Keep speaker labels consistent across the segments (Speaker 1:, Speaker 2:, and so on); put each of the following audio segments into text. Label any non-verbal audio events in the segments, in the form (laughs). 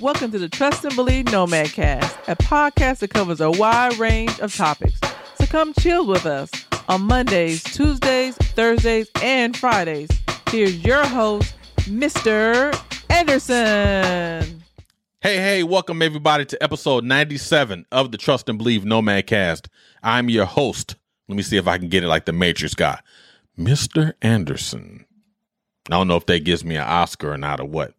Speaker 1: Welcome to the Trust and Believe Nomad Cast, a podcast that covers a wide range of topics. So come chill with us on Mondays, Tuesdays, Thursdays, and Fridays. Here's your host, Mr. Anderson.
Speaker 2: Hey, hey, welcome everybody to episode 97 of the Trust and Believe Nomad Cast. I'm your host. Let me see if I can get it like the Matrix guy, Mr. Anderson. I don't know if that gives me an Oscar or not or what.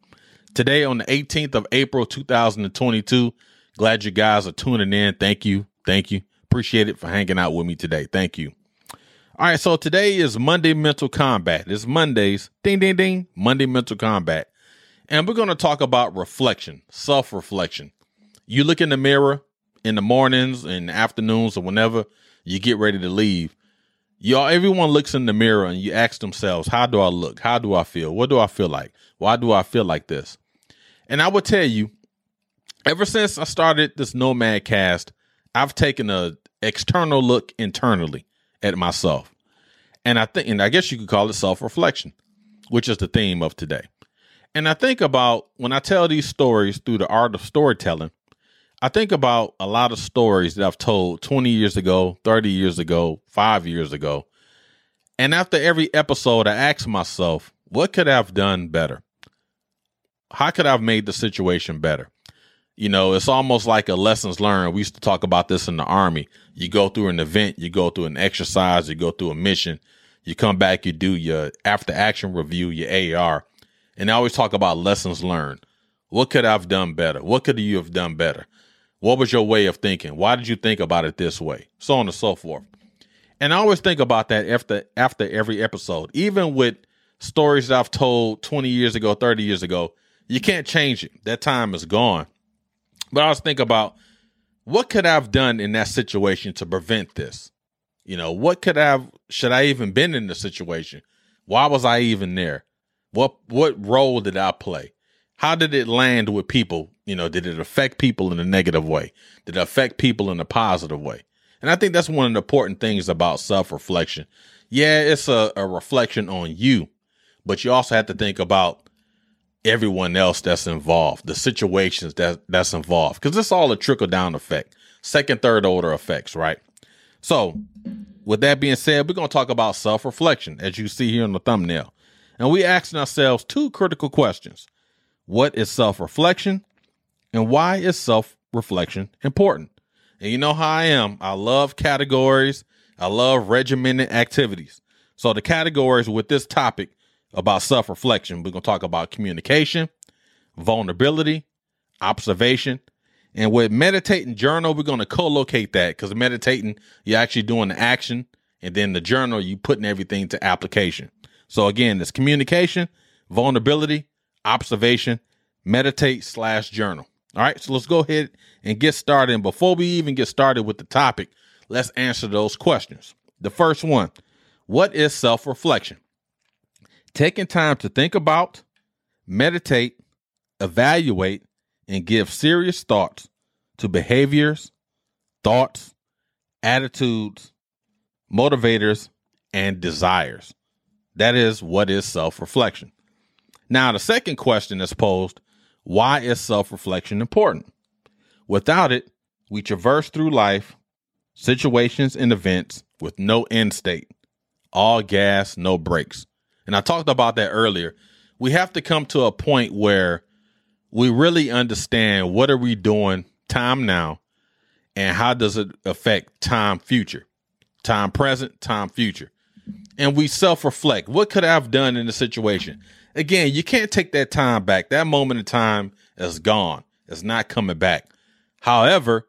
Speaker 2: Today on the 18th of April 2022, glad you guys are tuning in. Thank you. Thank you. Appreciate it for hanging out with me today. Thank you. All right, so today is Monday Mental Combat. It's Mondays, ding, ding, ding, Monday Mental Combat. And we're going to talk about reflection, self reflection. You look in the mirror in the mornings and afternoons or whenever you get ready to leave. Y'all, everyone looks in the mirror and you ask themselves, How do I look? How do I feel? What do I feel like? Why do I feel like this? And I will tell you, ever since I started this Nomad cast, I've taken a external look internally at myself. And I think, and I guess you could call it self reflection, which is the theme of today. And I think about when I tell these stories through the art of storytelling, I think about a lot of stories that I've told 20 years ago, 30 years ago, five years ago. And after every episode, I ask myself, what could I have done better? How could I have made the situation better? You know, it's almost like a lessons learned. We used to talk about this in the army. You go through an event, you go through an exercise, you go through a mission, you come back, you do your after action review, your AR, and I always talk about lessons learned. What could I have done better? What could you have done better? What was your way of thinking? Why did you think about it this way? So on and so forth. And I always think about that after after every episode. Even with stories that I've told 20 years ago, 30 years ago, you can't change it. That time is gone. But I was thinking about what could I have done in that situation to prevent this? You know, what could I have should I even been in the situation? Why was I even there? What what role did I play? How did it land with people? You know, did it affect people in a negative way? Did it affect people in a positive way? And I think that's one of the important things about self reflection. Yeah, it's a, a reflection on you, but you also have to think about everyone else that's involved, the situations that that's involved, because it's all a trickle down effect, second, third order effects, right? So, with that being said, we're to talk about self reflection, as you see here in the thumbnail. And we asking ourselves two critical questions. What is self reflection? And why is self reflection important? And you know how I am. I love categories. I love regimented activities. So the categories with this topic about self reflection, we're going to talk about communication, vulnerability, observation, and with meditating journal, we're going to co-locate that because meditating, you're actually doing the action, and then the journal, you putting everything to application. So again, it's communication, vulnerability, observation, meditate slash journal. All right, so let's go ahead and get started. And before we even get started with the topic, let's answer those questions. The first one What is self reflection? Taking time to think about, meditate, evaluate, and give serious thoughts to behaviors, thoughts, attitudes, motivators, and desires. That is what is self reflection. Now, the second question is posed why is self reflection important? Without it, we traverse through life, situations, and events with no end state, all gas, no brakes. And I talked about that earlier. We have to come to a point where we really understand what are we doing time now and how does it affect time future, time present, time future. And we self reflect. What could I have done in the situation? Again, you can't take that time back. That moment in time is gone. It's not coming back. However,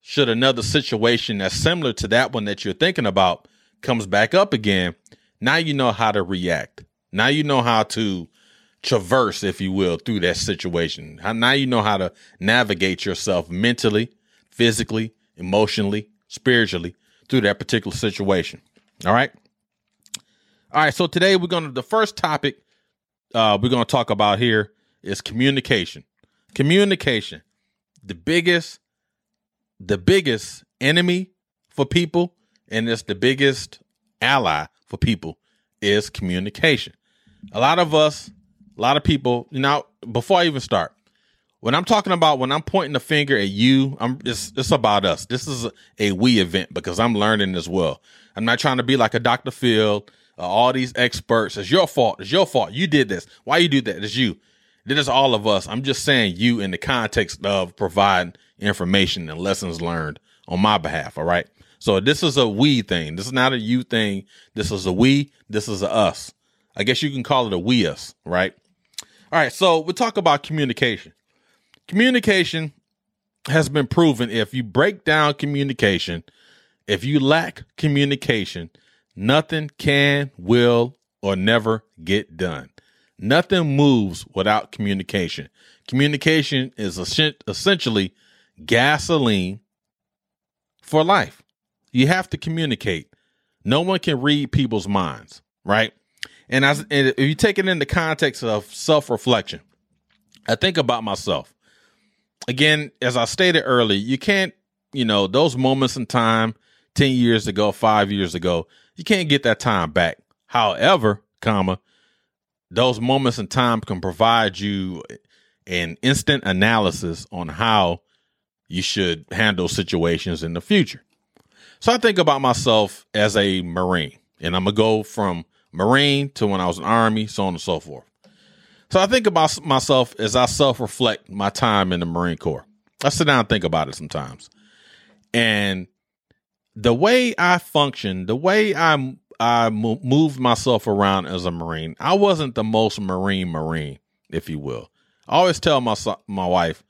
Speaker 2: should another situation that's similar to that one that you're thinking about comes back up again, now you know how to react. Now you know how to traverse, if you will, through that situation. Now you know how to navigate yourself mentally, physically, emotionally, spiritually through that particular situation. All right. All right. So today we're going to, the first topic uh, we're going to talk about here is communication. Communication, the biggest, the biggest enemy for people, and it's the biggest ally for people is communication. A lot of us, a lot of people, you know, before I even start, when I'm talking about when I'm pointing the finger at you, I'm it's it's about us. This is a, we event because I'm learning as well. I'm not trying to be like a Dr. Phil, uh, all these experts. It's your fault. It's your fault. You did this. Why you do that? It's you. This is all of us. I'm just saying you in the context of providing information and lessons learned on my behalf. All right. So this is a we thing. This is not a you thing. This is a we. This is a us. I guess you can call it a we us, right? All right. So we talk about communication. Communication has been proven if you break down communication, if you lack communication, nothing can, will, or never get done. Nothing moves without communication. Communication is essentially gasoline for life. You have to communicate. No one can read people's minds, right? And as and if you take it in the context of self reflection, I think about myself. Again, as I stated earlier, you can't, you know, those moments in time 10 years ago, five years ago, you can't get that time back. However, comma, those moments in time can provide you an instant analysis on how you should handle situations in the future. So I think about myself as a Marine, and I'm gonna go from Marine to when I was in Army, so on and so forth. So I think about myself as I self reflect my time in the Marine Corps. I sit down and think about it sometimes. And the way I function, the way I I moved myself around as a Marine, I wasn't the most Marine Marine, if you will. I always tell my my wife,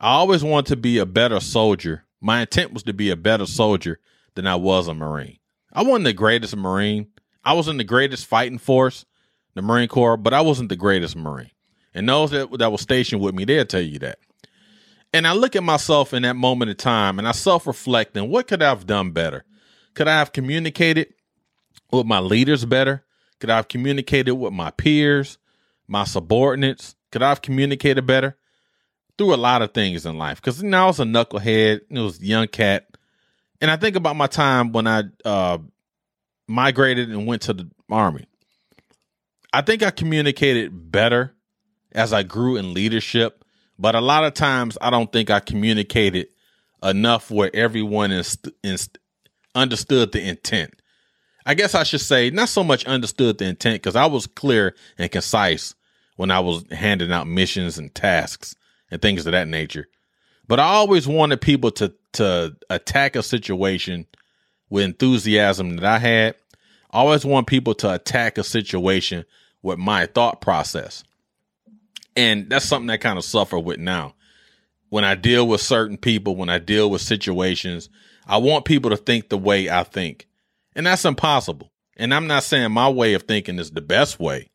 Speaker 2: I always wanted to be a better soldier. My intent was to be a better soldier than I was a Marine. I wasn't the greatest Marine. I was in the greatest fighting force, the Marine Corps, but I wasn't the greatest Marine. And those that, that were stationed with me, they'll tell you that. And I look at myself in that moment of time and I self reflect and what could I have done better? Could I have communicated with my leaders better? Could I have communicated with my peers, my subordinates? Could I have communicated better? Through a lot of things in life. Because you I was a knucklehead, it was a young cat. And I think about my time when I uh, migrated and went to the army. I think I communicated better as I grew in leadership, but a lot of times I don't think I communicated enough where everyone is, understood the intent. I guess I should say not so much understood the intent because I was clear and concise when I was handing out missions and tasks and things of that nature. But I always wanted people to to attack a situation with enthusiasm that I had. I always want people to attack a situation with my thought process. And that's something I kind of suffer with now. When I deal with certain people, when I deal with situations, I want people to think the way I think. And that's impossible. And I'm not saying my way of thinking is the best way,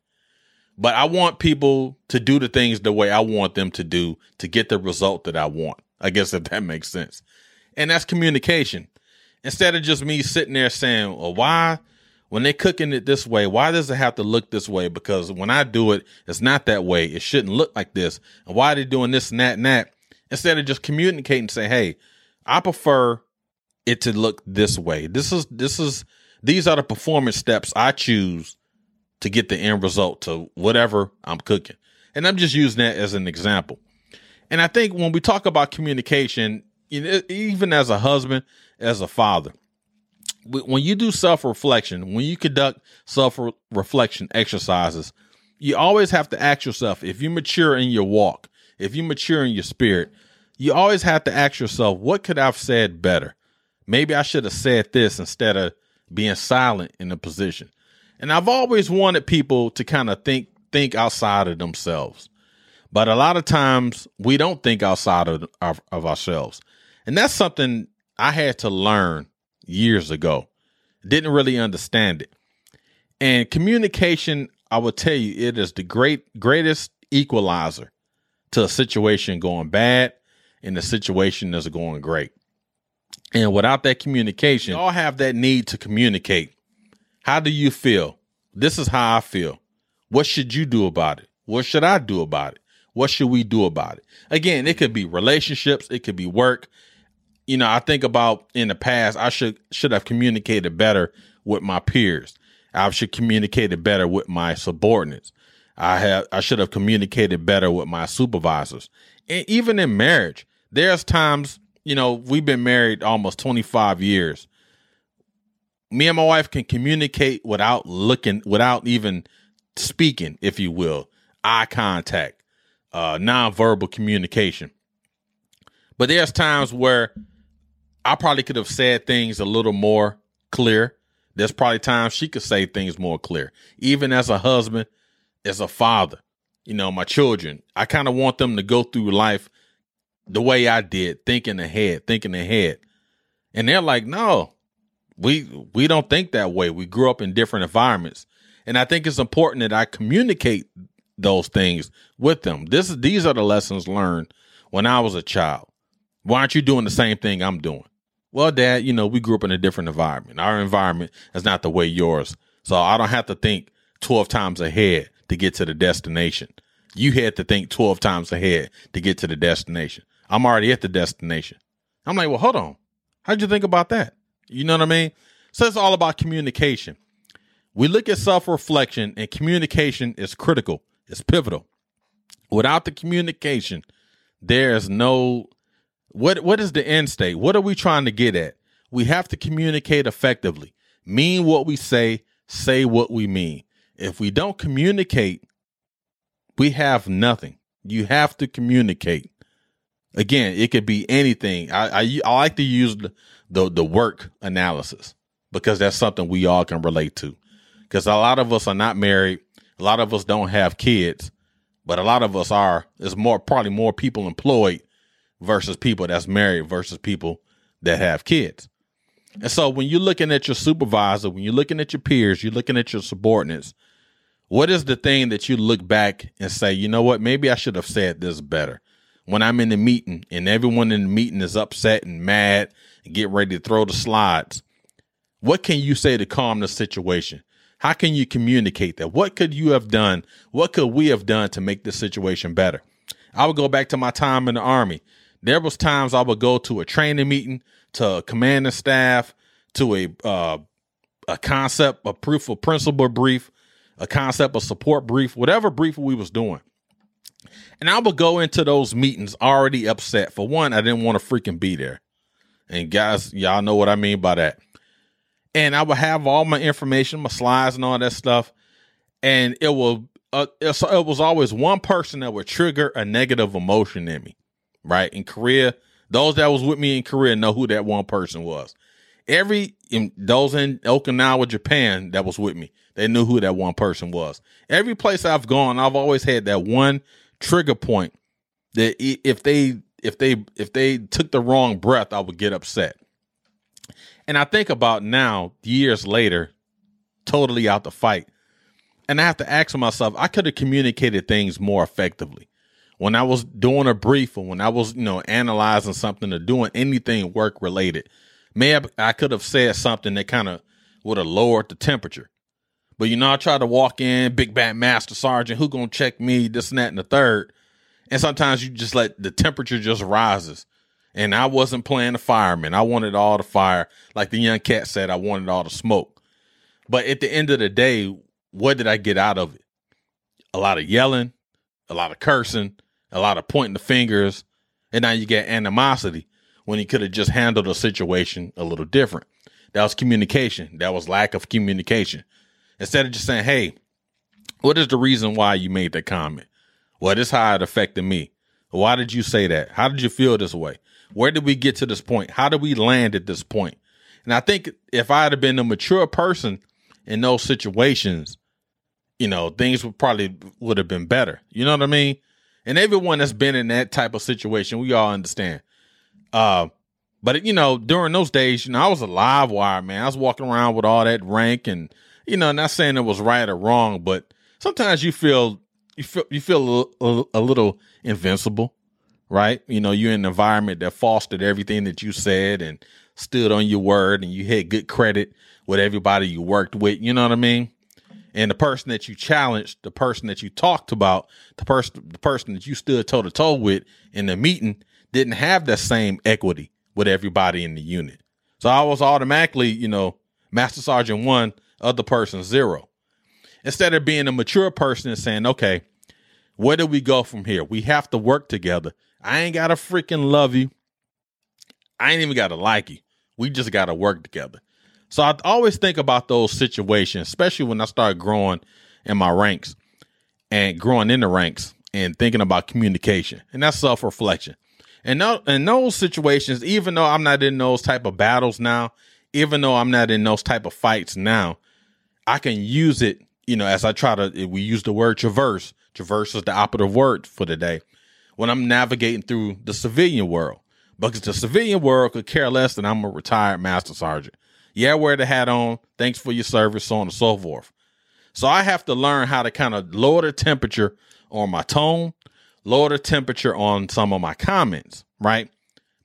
Speaker 2: but I want people to do the things the way I want them to do to get the result that I want. I guess if that makes sense. And that's communication. Instead of just me sitting there saying, well, why, when they're cooking it this way, why does it have to look this way? Because when I do it, it's not that way. It shouldn't look like this. And why are they doing this and that and that? Instead of just communicating, say, hey, I prefer it to look this way. This is, this is, these are the performance steps I choose to get the end result to whatever I'm cooking. And I'm just using that as an example. And I think when we talk about communication, even as a husband, as a father, when you do self reflection, when you conduct self reflection exercises, you always have to ask yourself if you mature in your walk, if you mature in your spirit, you always have to ask yourself, what could I have said better? Maybe I should have said this instead of being silent in a position. And I've always wanted people to kind of think think outside of themselves. But a lot of times we don't think outside of, of, of ourselves. And that's something I had to learn years ago. Didn't really understand it. And communication, I will tell you, it is the great greatest equalizer to a situation going bad and the situation that's going great. And without that communication, all have that need to communicate. How do you feel? This is how I feel. What should you do about it? What should I do about it? What should we do about it? Again, it could be relationships, it could be work. You know, I think about in the past, I should should have communicated better with my peers. I should communicated better with my subordinates. I have I should have communicated better with my supervisors. And even in marriage, there's times, you know, we've been married almost 25 years. Me and my wife can communicate without looking, without even speaking, if you will, eye contact, uh, nonverbal communication. But there's times where I probably could have said things a little more clear. There's probably times she could say things more clear. Even as a husband, as a father, you know, my children, I kind of want them to go through life the way I did, thinking ahead, thinking ahead. And they're like, no, we we don't think that way. We grew up in different environments. And I think it's important that I communicate those things with them. This is these are the lessons learned when I was a child. Why aren't you doing the same thing I'm doing? Well, dad, you know, we grew up in a different environment. Our environment is not the way yours. So I don't have to think 12 times ahead to get to the destination. You had to think 12 times ahead to get to the destination. I'm already at the destination. I'm like, well, hold on. How'd you think about that? You know what I mean? So it's all about communication. We look at self reflection, and communication is critical, it's pivotal. Without the communication, there's no what what is the end state? What are we trying to get at? We have to communicate effectively. Mean what we say, say what we mean. If we don't communicate, we have nothing. You have to communicate. Again, it could be anything. I I, I like to use the, the the work analysis because that's something we all can relate to. Because a lot of us are not married, a lot of us don't have kids, but a lot of us are. There's more probably more people employed versus people that's married versus people that have kids. And so when you're looking at your supervisor, when you're looking at your peers, you're looking at your subordinates, what is the thing that you look back and say, you know what, maybe I should have said this better? When I'm in the meeting and everyone in the meeting is upset and mad and get ready to throw the slides, what can you say to calm the situation? How can you communicate that? What could you have done? What could we have done to make the situation better? I would go back to my time in the army there was times I would go to a training meeting, to a commanding staff, to a uh, a concept, a proof of principle brief, a concept of support brief, whatever brief we was doing. And I would go into those meetings already upset. For one, I didn't want to freaking be there. And guys, y'all know what I mean by that. And I would have all my information, my slides and all that stuff. And it will uh, it was always one person that would trigger a negative emotion in me right? In Korea, those that was with me in Korea know who that one person was. Every in, those in Okinawa, Japan, that was with me, they knew who that one person was. Every place I've gone, I've always had that one trigger point that if they if they if they took the wrong breath, I would get upset. And I think about now, years later, totally out the fight. And I have to ask myself, I could have communicated things more effectively when I was doing a brief or when I was, you know, analyzing something or doing anything work related, maybe I could have said something that kind of would have lowered the temperature. But you know, I try to walk in, big bad master sergeant, who gonna check me, this and that and the third. And sometimes you just let the temperature just rises. And I wasn't playing the fireman. I wanted all the fire. Like the young cat said, I wanted all the smoke. But at the end of the day, what did I get out of it? A lot of yelling, a lot of cursing, a lot of pointing the fingers, and now you get animosity when he could have just handled the situation a little different. That was communication. That was lack of communication. Instead of just saying, hey, what is the reason why you made that comment? Well, this how it affected me. Why did you say that? How did you feel this way? Where did we get to this point? How did we land at this point? And I think if I had been a mature person in those situations, you know, things would probably would have been better. You know what I mean? and everyone that's been in that type of situation, we all understand. Uh, but you know, during those days, you know, I was a live wire man. I was walking around with all that rank, and you know, not saying it was right or wrong, but sometimes you feel you feel you feel a, a little invincible, right? You know, you're in an environment that fostered everything that you said and stood on your word, and you had good credit with everybody you worked with. You know what I mean? and the person that you challenged, the person that you talked about, the person the person that you stood toe to toe with in the meeting didn't have that same equity with everybody in the unit. So I was automatically, you know, Master Sergeant one, other person zero. Instead of being a mature person and saying, okay, where do we go from here? We have to work together. I ain't gotta freaking love you. I ain't even gotta like you. We just gotta work together. So I always think about those situations, especially when I start growing in my ranks and growing in the ranks and thinking about communication. And that's self reflection. And no, in those situations, even though I'm not in those type of battles now, even though I'm not in those type of fights now, I can use it, you know, as I try to, we use the word traverse. Traverse is the operative word for today. When I'm navigating through the civilian world, because the civilian world could care less than I'm a retired master sergeant. Yeah, wear the hat on. Thanks for your service, so on and so forth. So I have to learn how to kind of lower the temperature on my tone, lower the temperature on some of my comments, right?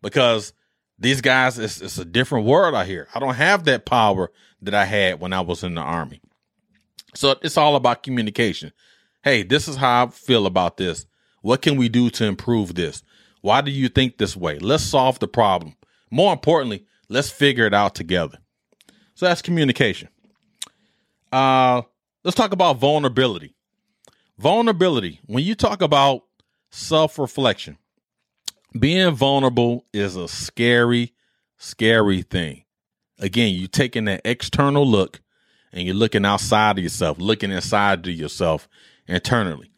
Speaker 2: Because these guys, it's, it's a different world out here. I don't have that power that I had when I was in the army. So it's all about communication. Hey, this is how I feel about this. What can we do to improve this? Why do you think this way? Let's solve the problem. More importantly, let's figure it out together. So that's communication. Uh, let's talk about vulnerability. Vulnerability. When you talk about self reflection, being vulnerable is a scary, scary thing. Again, you're taking that external look and you're looking outside of yourself, looking inside of yourself internally.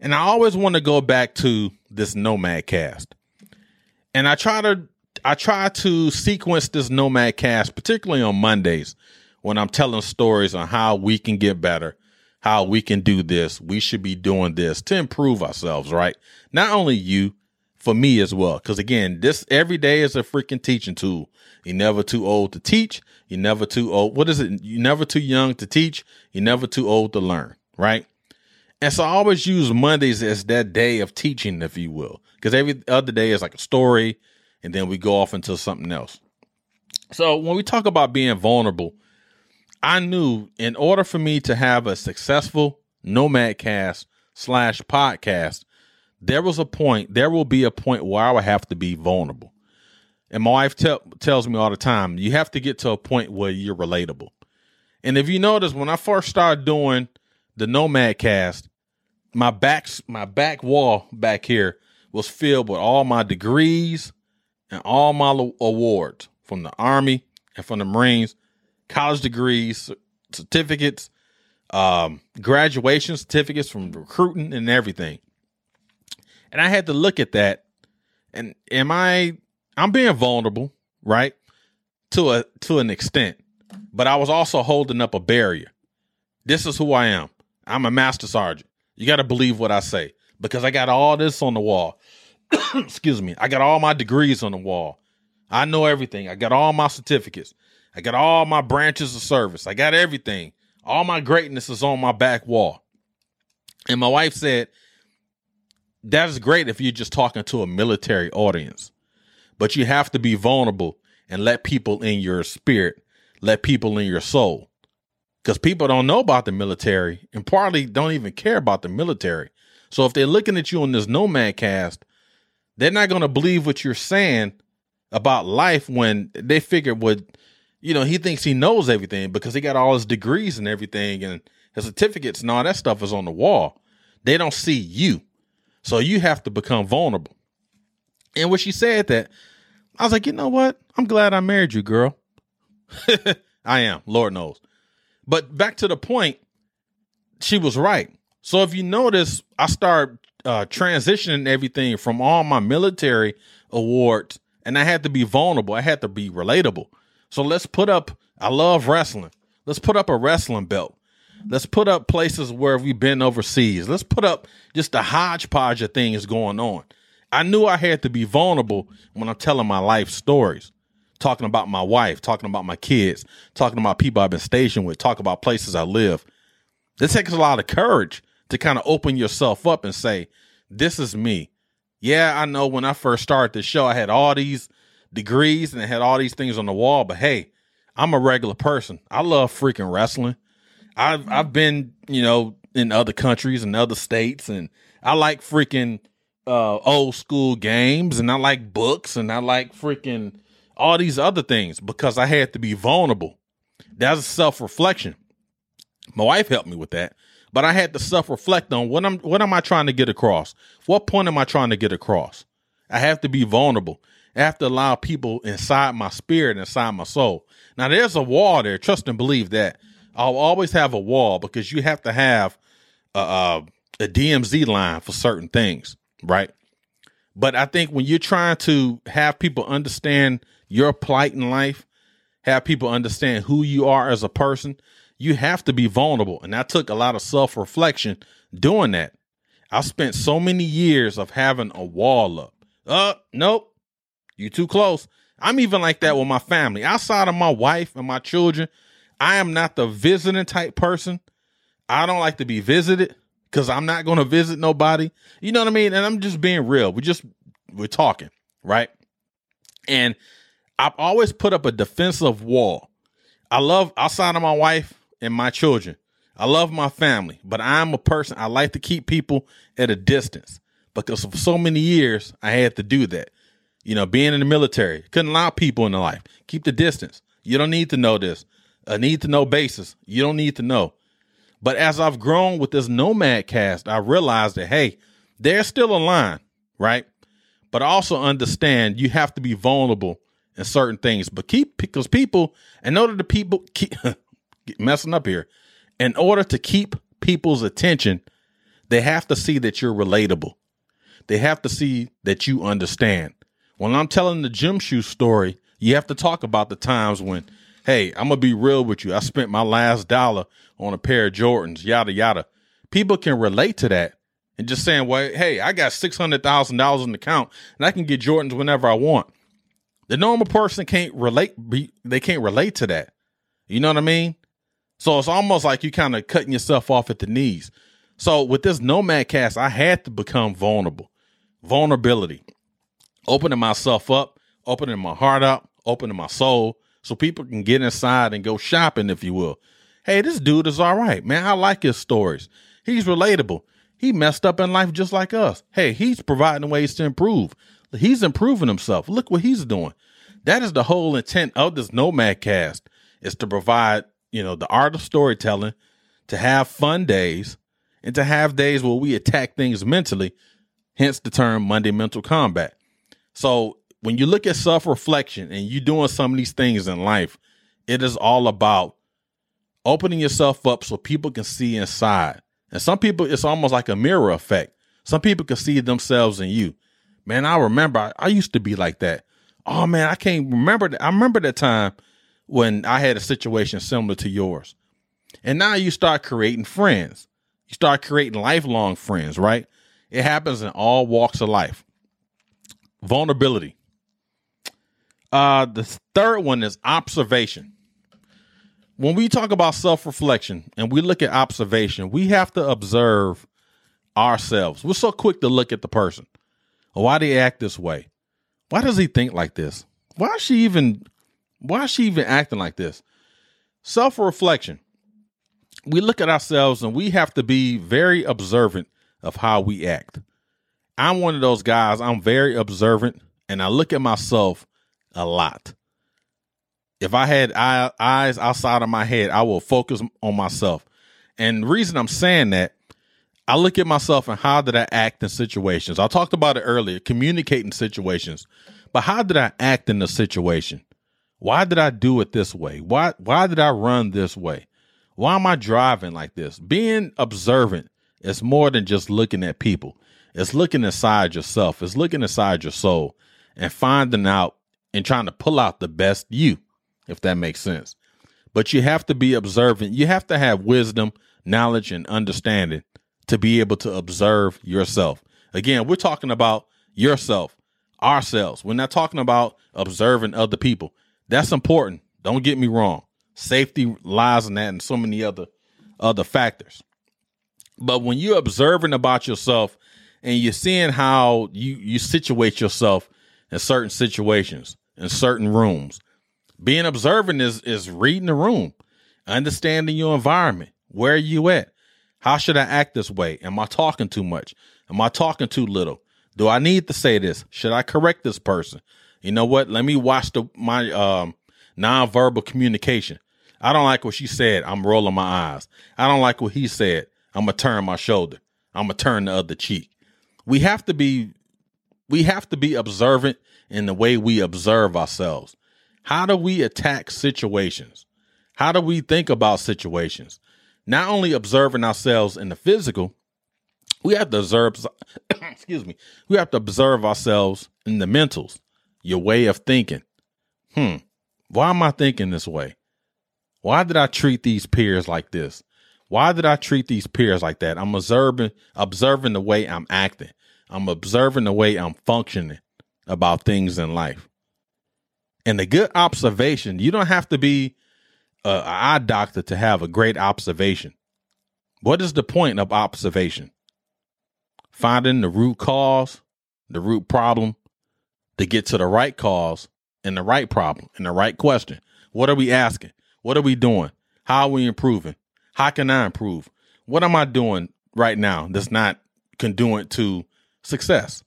Speaker 2: And I always want to go back to this Nomad cast. And I try to I try to sequence this Nomad cast, particularly on Mondays when I'm telling stories on how we can get better, how we can do this. We should be doing this to improve ourselves, right? Not only you, for me as well. Cause again, this every day is a freaking teaching tool. You're never too old to teach. You're never too old. What is it? You're never too young to teach. You're never too old to learn, right? And so I always use Mondays as that day of teaching, if you will, because every other day is like a story, and then we go off into something else. So when we talk about being vulnerable, I knew in order for me to have a successful Nomad cast slash podcast, there was a point, there will be a point where I would have to be vulnerable. And my wife te- tells me all the time, you have to get to a point where you're relatable. And if you notice, when I first started doing the Nomad cast, my back my back wall back here was filled with all my degrees and all my awards from the Army and from the Marines college degrees, certificates, um, graduation certificates from recruiting and everything. And I had to look at that and am I I'm being vulnerable, right? To a to an extent. But I was also holding up a barrier. This is who I am. I'm a master sergeant. You got to believe what I say because I got all this on the wall. (coughs) Excuse me. I got all my degrees on the wall. I know everything. I got all my certificates. I got all my branches of service. I got everything. All my greatness is on my back wall. And my wife said, that is great if you're just talking to a military audience, but you have to be vulnerable and let people in your spirit, let people in your soul. Because people don't know about the military and partly don't even care about the military. So if they're looking at you on this Nomad cast, they're not going to believe what you're saying about life when they figure what you know, he thinks he knows everything because he got all his degrees and everything and his certificates and all that stuff is on the wall. They don't see you. So you have to become vulnerable. And when she said that, I was like, you know what? I'm glad I married you, girl. (laughs) I am, Lord knows. But back to the point, she was right. So if you notice, I start uh, transitioning everything from all my military awards, and I had to be vulnerable. I had to be relatable. So let's put up, I love wrestling. Let's put up a wrestling belt. Let's put up places where we've been overseas. Let's put up just a hodgepodge of things going on. I knew I had to be vulnerable when I'm telling my life stories, talking about my wife, talking about my kids, talking about people I've been stationed with, talking about places I live. This takes a lot of courage to kind of open yourself up and say, This is me. Yeah, I know when I first started the show, I had all these degrees and it had all these things on the wall. But hey, I'm a regular person. I love freaking wrestling. I've I've been, you know, in other countries and other states, and I like freaking uh, old school games, and I like books, and I like freaking all these other things because I had to be vulnerable. That's a self reflection. My wife helped me with that, but I had to self reflect on what I'm what am I trying to get across? What point am I trying to get across? I have to be vulnerable. I have to allow people inside my spirit, inside my soul. Now, there's a wall there. Trust and believe that. I'll always have a wall because you have to have a, a, a DMZ line for certain things, right? But I think when you're trying to have people understand your plight in life, have people understand who you are as a person, you have to be vulnerable. And that took a lot of self reflection doing that. I spent so many years of having a wall up. Uh, nope, you too close. I'm even like that with my family. Outside of my wife and my children, I am not the visiting type person. I don't like to be visited because I'm not going to visit nobody. You know what I mean? And I'm just being real. We just we're talking, right? And I've always put up a defensive wall. I love outside of my wife and my children. I love my family, but I'm a person I like to keep people at a distance because for so many years I had to do that. You know, being in the military, couldn't allow people in the life. Keep the distance. You don't need to know this. A need to know basis. You don't need to know. But as I've grown with this Nomad cast, I realized that, hey, there's still a line, right? But also understand you have to be vulnerable in certain things. But keep, because people, in order to people keep (laughs) messing up here, in order to keep people's attention, they have to see that you're relatable. They have to see that you understand. When I'm telling the gym shoe story, you have to talk about the times when Hey, I'm gonna be real with you. I spent my last dollar on a pair of Jordans, yada yada. People can relate to that and just saying, well, hey, I got six hundred thousand dollars in the account and I can get Jordans whenever I want. The normal person can't relate. Be, they can't relate to that. You know what I mean? So it's almost like you kind of cutting yourself off at the knees. So with this Nomad cast, I had to become vulnerable. Vulnerability, opening myself up, opening my heart up, opening my soul, so people can get inside and go shopping, if you will. Hey, this dude is all right, man. I like his stories. He's relatable. He messed up in life just like us. Hey, he's providing ways to improve. He's improving himself. Look what he's doing. That is the whole intent of this Nomad cast is to provide, you know, the art of storytelling, to have fun days, and to have days where we attack things mentally, hence the term Monday Mental Combat. So when you look at self reflection and you doing some of these things in life, it is all about opening yourself up so people can see inside. And some people, it's almost like a mirror effect. Some people can see themselves in you. Man, I remember I, I used to be like that. Oh man, I can't remember. That. I remember that time when I had a situation similar to yours. And now you start creating friends. You start creating lifelong friends, right? It happens in all walks of life. Vulnerability. Uh, the third one is observation. When we talk about self reflection and we look at observation, we have to observe ourselves. We're so quick to look at the person. Why do they act this way? Why does he think like this? Why is she even why is she even acting like this? Self reflection. We look at ourselves and we have to be very observant of how we act. I'm one of those guys, I'm very observant and I look at myself a lot. If I had eye, eyes outside of my head, I will focus on myself. And the reason I'm saying that, I look at myself and how did I act in situations. I talked about it earlier, communicating situations. But how did I act in the situation? Why did I do it this way? Why why did I run this way? Why am I driving like this? Being observant is more than just looking at people. It's looking inside yourself. It's looking inside your soul and finding out and trying to pull out the best you, if that makes sense. But you have to be observant. You have to have wisdom, knowledge, and understanding to be able to observe yourself. Again, we're talking about yourself, ourselves. We're not talking about observing other people. That's important. Don't get me wrong. Safety lies in that and so many other other factors. But when you're observing about yourself and you're seeing how you you situate yourself in certain situations, in certain rooms. Being observant is is reading the room, understanding your environment. Where are you at? How should I act this way? Am I talking too much? Am I talking too little? Do I need to say this? Should I correct this person? You know what? Let me watch the my um nonverbal communication. I don't like what she said. I'm rolling my eyes. I don't like what he said. I'm gonna turn my shoulder. I'm gonna turn the other cheek. We have to be we have to be observant in the way we observe ourselves. How do we attack situations? How do we think about situations? Not only observing ourselves in the physical, we have to observe (coughs) excuse me, we have to observe ourselves in the mentals, your way of thinking. Hmm, why am I thinking this way? Why did I treat these peers like this? Why did I treat these peers like that? I'm observing observing the way I'm acting. I'm observing the way I'm functioning about things in life. And a good observation, you don't have to be an eye doctor to have a great observation. What is the point of observation? Finding the root cause, the root problem, to get to the right cause and the right problem and the right question. What are we asking? What are we doing? How are we improving? How can I improve? What am I doing right now that's not conduent to success?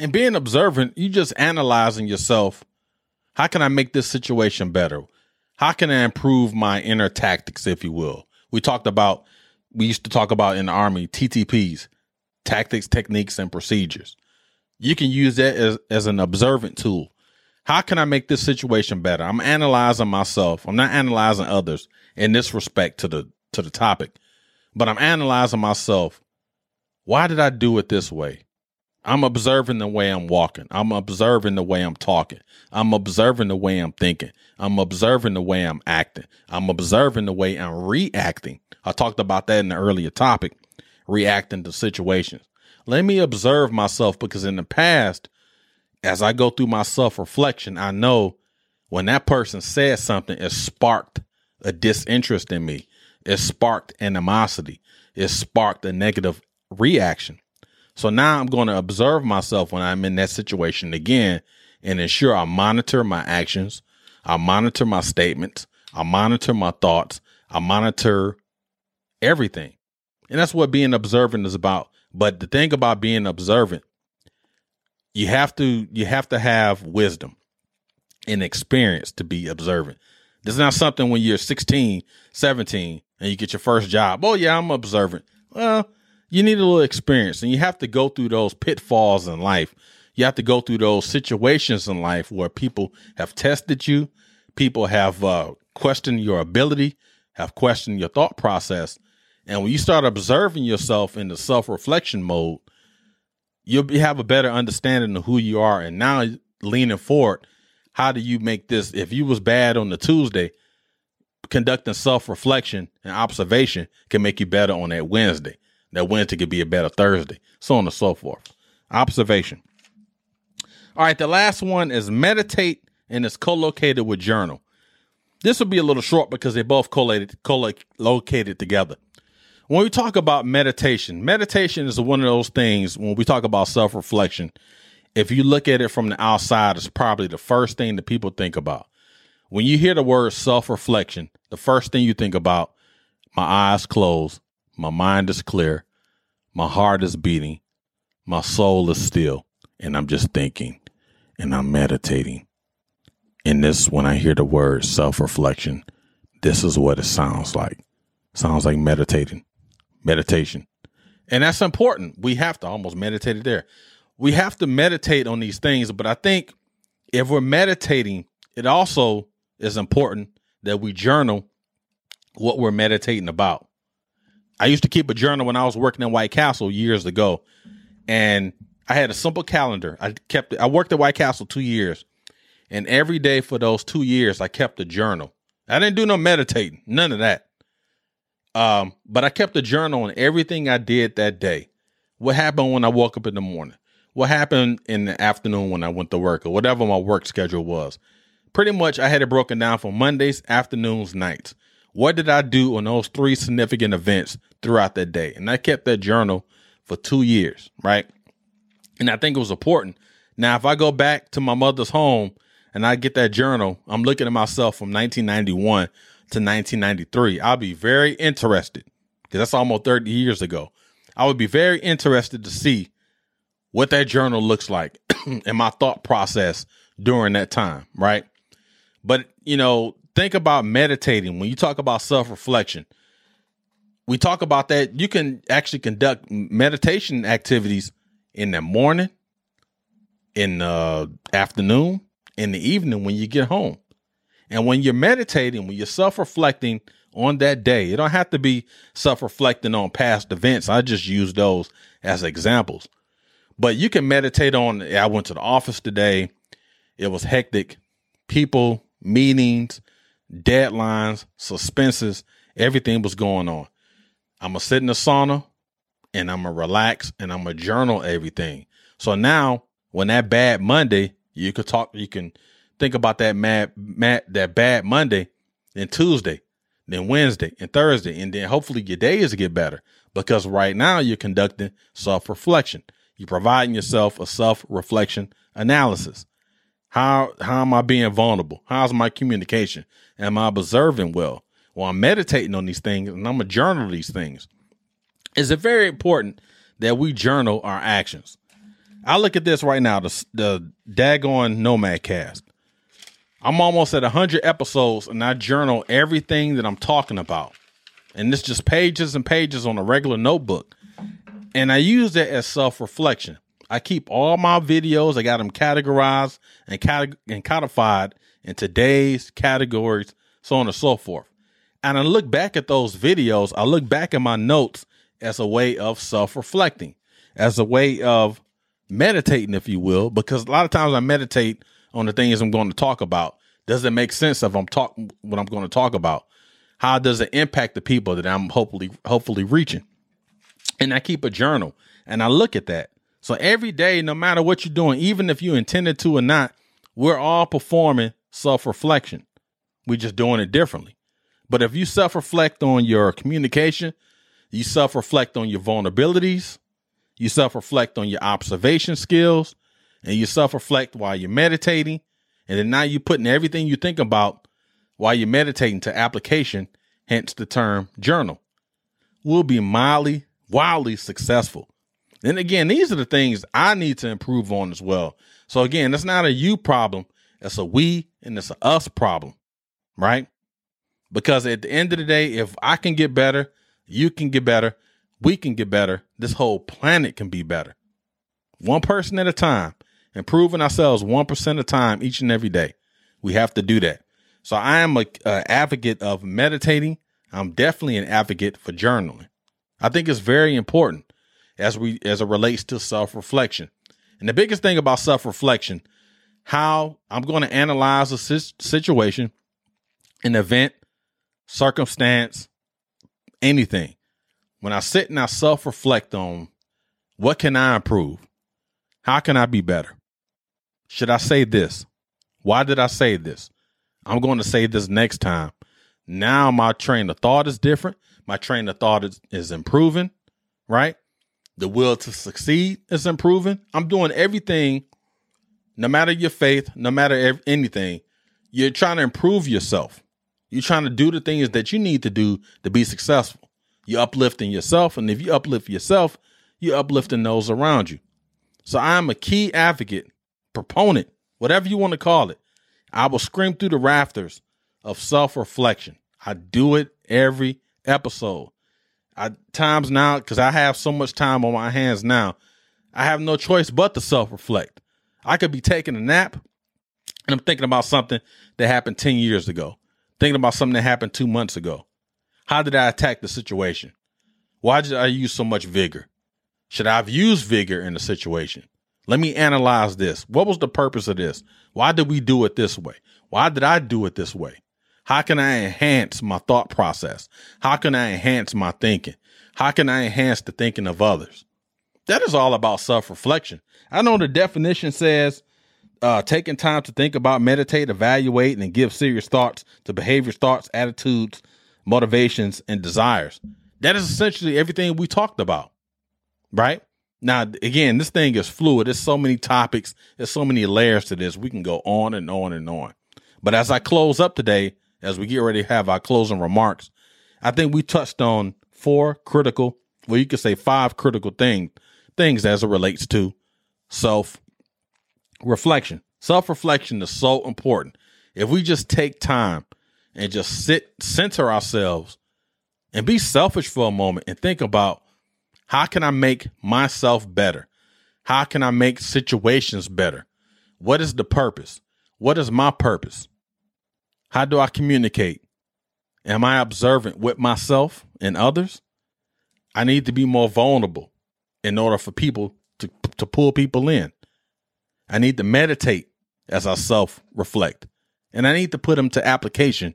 Speaker 2: And being observant, you just analyzing yourself. How can I make this situation better? How can I improve my inner tactics, if you will? We talked about, we used to talk about in the Army, TTPs, tactics, techniques, and procedures. You can use that as, as an observant tool. How can I make this situation better? I'm analyzing myself. I'm not analyzing others in this respect to the to the topic, but I'm analyzing myself. Why did I do it this way? I'm observing the way I'm walking. I'm observing the way I'm talking. I'm observing the way I'm thinking. I'm observing the way I'm acting. I'm observing the way I'm reacting. I talked about that in the earlier topic, reacting to situations. Let me observe myself because in the past, as I go through my self reflection, I know when that person said something, it sparked a disinterest in me. It sparked animosity. It sparked a negative reaction. So now I'm going to observe myself when I'm in that situation again and ensure I monitor my actions. I monitor my statements. I monitor my thoughts. I monitor everything. And that's what being observant is about. But the thing about being observant, you have to you have to have wisdom and experience to be observant. This is not something when you're 16, 17 and you get your first job. Oh yeah, I'm observant. Well, you need a little experience and you have to go through those pitfalls in life. You have to go through those situations in life where people have tested you, people have uh, questioned your ability, have questioned your thought process. And when you start observing yourself in the self reflection mode, you'll have a better understanding of who you are. And now leaning forward, how do you make this? If you was bad on the Tuesday, conducting self reflection and observation can make you better on that Wednesday. That Wednesday could be a better Thursday, so on and so forth. Observation. All right, the last one is meditate and it's co-located with journal. This will be a little short because they both collated, co-located together. When we talk about meditation, meditation is one of those things when we talk about self-reflection. If you look at it from the outside, it's probably the first thing that people think about. When you hear the word self-reflection, the first thing you think about, my eyes closed, my mind is clear, my heart is beating, my soul is still, and I'm just thinking and I'm meditating. And this, when I hear the word self reflection, this is what it sounds like. Sounds like meditating, meditation. And that's important. We have to almost meditate it there. We have to meditate on these things. But I think if we're meditating, it also is important that we journal what we're meditating about. I used to keep a journal when I was working in White Castle years ago. And I had a simple calendar. I kept I worked at White Castle two years. And every day for those two years, I kept a journal. I didn't do no meditating, none of that. Um, but I kept a journal on everything I did that day. What happened when I woke up in the morning? What happened in the afternoon when I went to work or whatever my work schedule was? Pretty much I had it broken down for Mondays, afternoons, nights. What did I do on those three significant events throughout that day? And I kept that journal for two years, right? And I think it was important. Now, if I go back to my mother's home and I get that journal, I'm looking at myself from 1991 to 1993. I'll be very interested because that's almost 30 years ago. I would be very interested to see what that journal looks like (clears throat) and my thought process during that time, right? But, you know, think about meditating. When you talk about self reflection, we talk about that. You can actually conduct meditation activities in the morning, in the afternoon, in the evening when you get home. And when you're meditating, when you're self reflecting on that day, it don't have to be self reflecting on past events. I just use those as examples. But you can meditate on, I went to the office today. It was hectic. People, meetings, deadlines, suspenses, everything was going on. I'm to sit in the sauna and I'm to relax and I'm to journal everything. So now when that bad Monday, you could talk, you can think about that mad, mad, that bad Monday and Tuesday, then Wednesday and Thursday, and then hopefully your days get better because right now you're conducting self reflection. You're providing yourself a self reflection analysis. How how am I being vulnerable? How's my communication? Am I observing well? Well, I'm meditating on these things and I'm gonna journal these things. Is it very important that we journal our actions? I look at this right now, the the daggone Nomad cast. I'm almost at 100 episodes and I journal everything that I'm talking about. And it's just pages and pages on a regular notebook. And I use that as self reflection. I keep all my videos, I got them categorized and, cat- and codified in today's categories, so on and so forth. And I look back at those videos, I look back at my notes as a way of self reflecting, as a way of meditating, if you will, because a lot of times I meditate on the things I'm going to talk about. Does it make sense if I'm talking what I'm going to talk about? How does it impact the people that I'm hopefully hopefully reaching? And I keep a journal and I look at that. So every day, no matter what you're doing, even if you intended to or not, we're all performing self-reflection. We're just doing it differently. But if you self-reflect on your communication, you self-reflect on your vulnerabilities, you self-reflect on your observation skills, and you self-reflect while you're meditating, and then now you're putting everything you think about while you're meditating to application, hence the term journal. We'll be mildly, wildly successful. And again, these are the things I need to improve on as well. So again, it's not a you problem, it's a we and it's a us problem, right? Because at the end of the day, if I can get better, you can get better, we can get better, this whole planet can be better. One person at a time improving ourselves 1% of the time each and every day. We have to do that. So I am a advocate of meditating. I'm definitely an advocate for journaling. I think it's very important as we as it relates to self-reflection. And the biggest thing about self-reflection, how I'm going to analyze a situation, an event, circumstance, anything. When I sit and I self-reflect on what can I improve? How can I be better? Should I say this? Why did I say this? I'm going to say this next time. Now my train of thought is different. My train of thought is, is improving, right? The will to succeed is improving. I'm doing everything, no matter your faith, no matter anything, you're trying to improve yourself. You're trying to do the things that you need to do to be successful. You're uplifting yourself. And if you uplift yourself, you're uplifting those around you. So I am a key advocate proponent, whatever you want to call it. I will scream through the rafters of self reflection. I do it every episode. I times now because I have so much time on my hands now, I have no choice but to self reflect. I could be taking a nap and I'm thinking about something that happened 10 years ago, thinking about something that happened two months ago. How did I attack the situation? Why did I use so much vigor? Should I have used vigor in the situation? Let me analyze this. What was the purpose of this? Why did we do it this way? Why did I do it this way? How can I enhance my thought process? How can I enhance my thinking? How can I enhance the thinking of others? That is all about self reflection. I know the definition says uh, taking time to think about, meditate, evaluate, and give serious thoughts to behaviors, thoughts, attitudes, motivations, and desires. That is essentially everything we talked about, right? Now, again, this thing is fluid. There's so many topics. There's so many layers to this. We can go on and on and on. But as I close up today, as we get ready to have our closing remarks, I think we touched on four critical, well, you could say five critical thing, things as it relates to self reflection. Self reflection is so important. If we just take time and just sit, center ourselves and be selfish for a moment and think about how can I make myself better? How can I make situations better? What is the purpose? What is my purpose? How do I communicate? Am I observant with myself and others? I need to be more vulnerable in order for people to, to pull people in. I need to meditate as I self reflect. And I need to put them to application,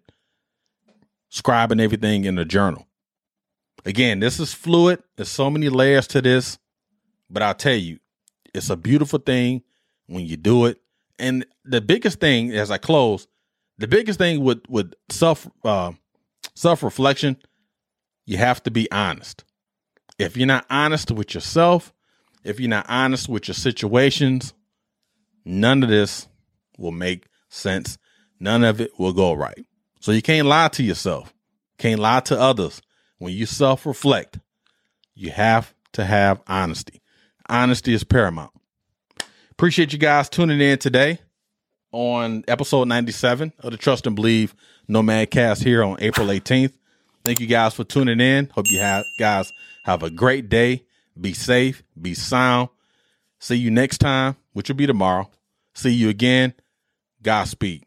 Speaker 2: scribing everything in a journal. Again, this is fluid. There's so many layers to this, but I'll tell you, it's a beautiful thing when you do it. And the biggest thing, as I close, the biggest thing with with self uh, self reflection, you have to be honest. If you're not honest with yourself, if you're not honest with your situations, none of this will make sense. None of it will go right. So you can't lie to yourself, can't lie to others. When you self reflect, you have to have honesty. Honesty is paramount. Appreciate you guys tuning in today on episode 97 of the Trust and Believe Nomad Cast here on April 18th. Thank you guys for tuning in. Hope you have guys have a great day. Be safe, be sound. See you next time, which will be tomorrow. See you again. Godspeed.